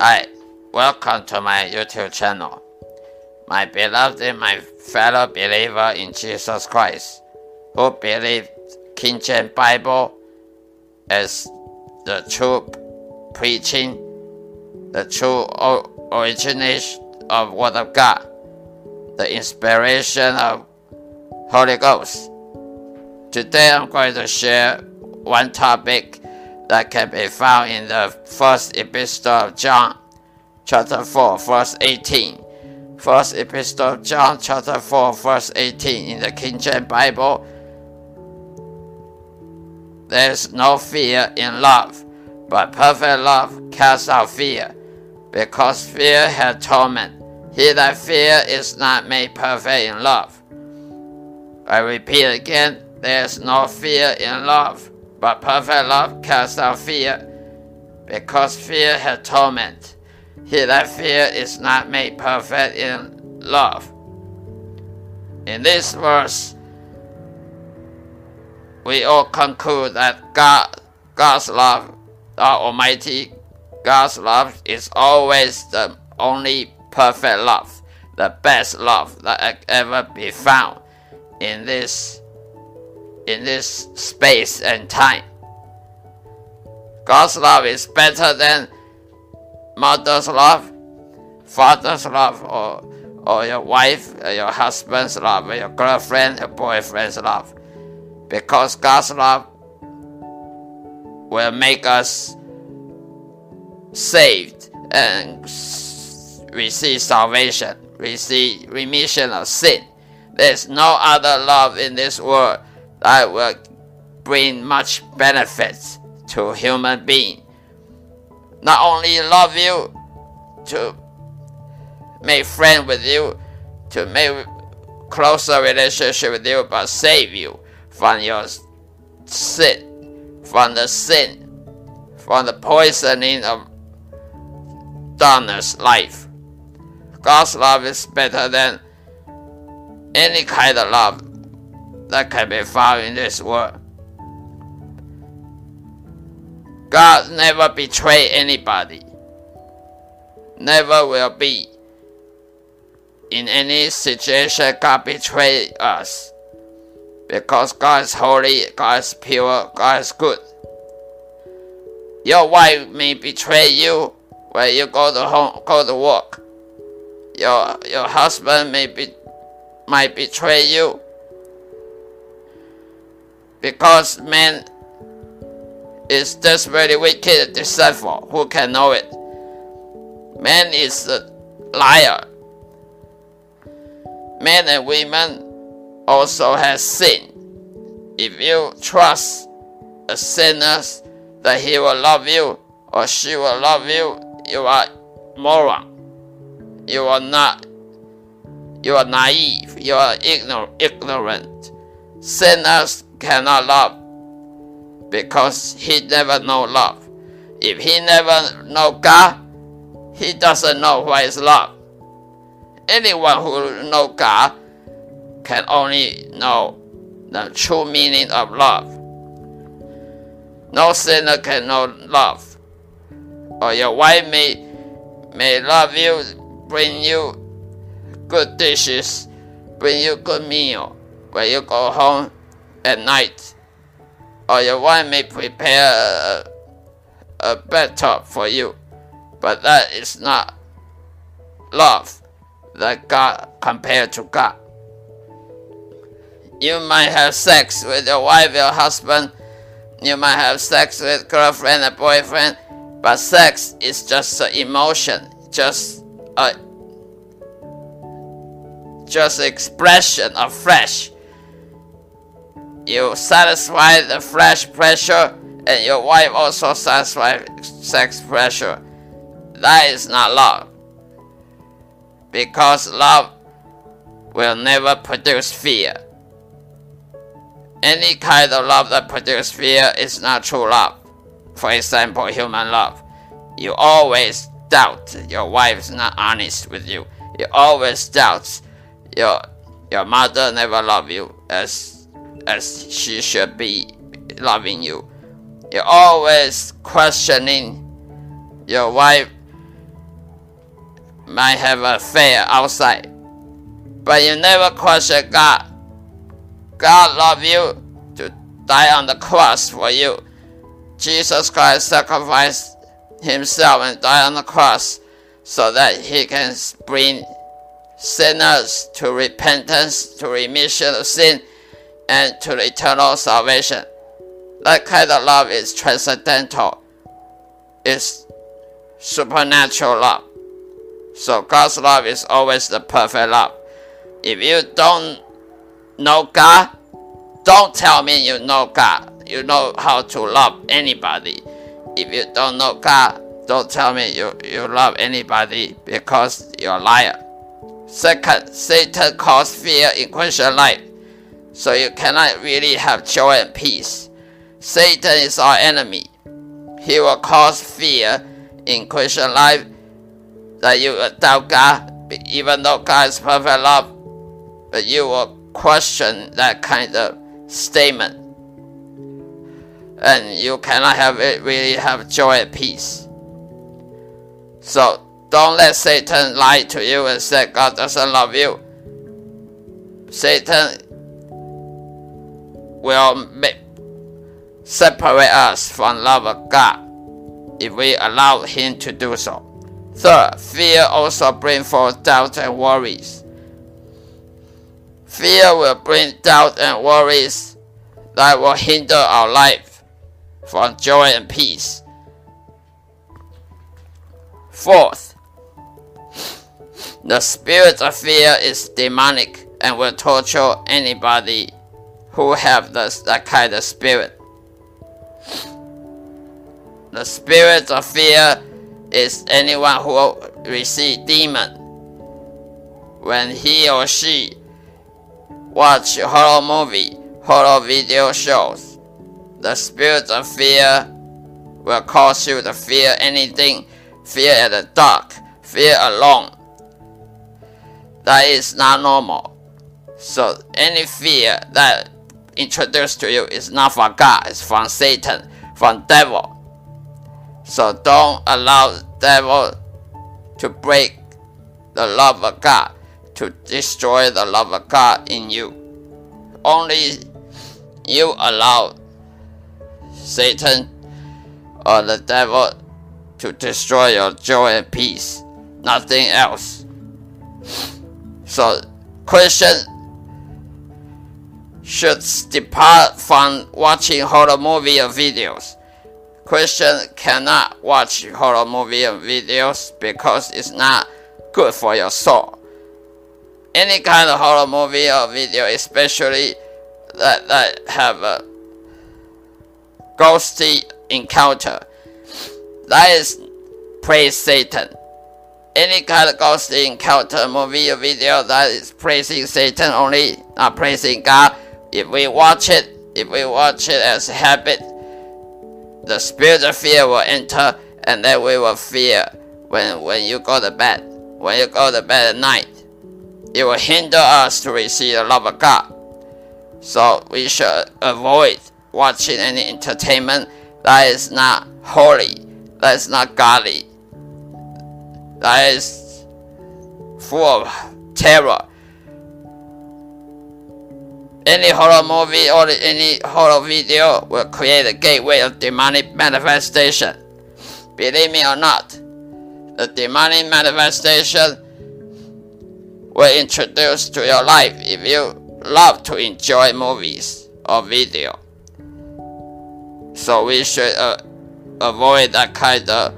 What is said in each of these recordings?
Hi, welcome to my YouTube channel. My beloved and my fellow believer in Jesus Christ, who believe King James Bible as the true preaching, the true origination of Word of God, the inspiration of Holy Ghost. Today I'm going to share one topic that can be found in the first epistle of John, chapter 4, verse 18. First epistle of John, chapter 4, verse 18 in the King James Bible. There's no fear in love, but perfect love casts out fear, because fear has torment. He that fear is not made perfect in love. I repeat again, there is no fear in love, but perfect love casts out fear, because fear has torment. He that fear is not made perfect in love. In this verse, we all conclude that God, God's love, our Almighty God's love, is always the only perfect love, the best love that ever be found in this in this space and time. God's love is better than mother's love, father's love, or, or your wife, or your husband's love, or your girlfriend, your boyfriend's love. Because God's love will make us saved and receive salvation, receive remission of sin. There's no other love in this world that will bring much benefits to human being. Not only love you, to make friend with you, to make closer relationship with you, but save you from your sin, from the sin, from the poisoning of darkness life. God's love is better than any kind of love that can be found in this world. God never betray anybody. Never will be. In any situation, God betray us. Because God is holy, God is pure, God is good. Your wife may betray you when you go to home, go to work. Your your husband may be might betray you because man is desperately wicked and deceitful. Who can know it? Man is a liar. Men and women also has sin. If you trust a sinner that he will love you or she will love you, you are moron. You are not. You are naive. You are ignor- ignorant. Sinners cannot love because he never know love. If he never know God, he doesn't know what is love. Anyone who know God can only know the true meaning of love. No sinner can know love. Or your wife may may love you, bring you good dishes, bring you good meal when you go home at night, or your wife may prepare a, a bathtub for you, but that is not love that God compared to God. You might have sex with your wife, your husband, you might have sex with girlfriend and boyfriend, but sex is just an emotion, just a just expression of flesh you satisfy the flesh pressure and your wife also satisfies sex pressure. That is not love. Because love will never produce fear. Any kind of love that produces fear is not true love. For example, human love. You always doubt your wife is not honest with you. You always doubt your your mother never love you as as she should be loving you. You're always questioning your wife might have a affair outside, but you never question God. God love you to die on the cross for you. Jesus Christ sacrificed himself and died on the cross so that he can bring sinners to repentance, to remission of sin, and to eternal salvation. That kind of love is transcendental. It's supernatural love. So God's love is always the perfect love. If you don't know God, don't tell me you know God. You know how to love anybody. If you don't know God, don't tell me you, you love anybody because you're a liar. Second, Satan causes fear in Christian life, so you cannot really have joy and peace. Satan is our enemy. He will cause fear in Christian life that you will doubt God, even though God is perfect love, but you will question that kind of statement. And you cannot have it really have joy and peace. So don't let Satan lie to you and say God doesn't love you. Satan will separate us from love of God if we allow him to do so. Third, fear also brings forth doubt and worries. Fear will bring doubt and worries that will hinder our life from joy and peace. Fourth, the spirit of fear is demonic and will torture anybody who have that kind of spirit. The spirit of fear is anyone who receive demon when he or she watch horror movie, horror video shows. The spirit of fear will cause you to fear anything, fear at the dark, fear alone. That is not normal. So any fear that introduced to you is not from God, it's from Satan, from devil. So don't allow devil to break the love of God, to destroy the love of God in you. Only you allow Satan or the devil to destroy your joy and peace, nothing else. So, Christian should depart from watching horror movie or videos. Christian cannot watch horror movie and videos because it's not good for your soul. Any kind of horror movie or video, especially that, that have a ghosty encounter, that is praise Satan. Any kind of ghosty encounter movie or video that is praising Satan only, not praising God. If we watch it, if we watch it as a habit, the spirit of fear will enter and then we will fear when, when you go to bed. When you go to bed at night, it will hinder us to receive the love of God. So we should avoid watching any entertainment that is not holy, that is not godly, that is full of terror. Any horror movie or any horror video will create a gateway of demonic manifestation. Believe me or not, the demonic manifestation will introduce to your life if you love to enjoy movies or video. So we should uh, avoid that kind of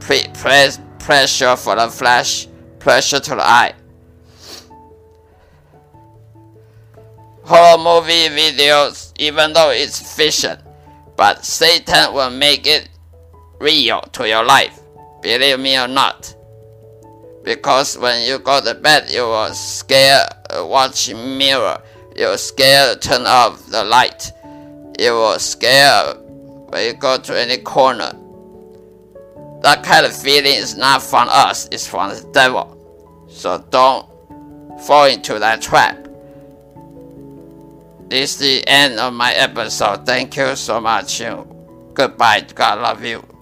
pre- pre- pressure for the flesh, pressure to the eye. Horror movie videos, even though it's fiction, but Satan will make it real to your life, believe me or not. Because when you go to bed, you will scare uh, watch mirror, you will scare turn off the light, you will scare when you go to any corner. That kind of feeling is not from us, it's from the devil. So don't fall into that trap. This is the end of my episode. Thank you so much. Goodbye. God love you.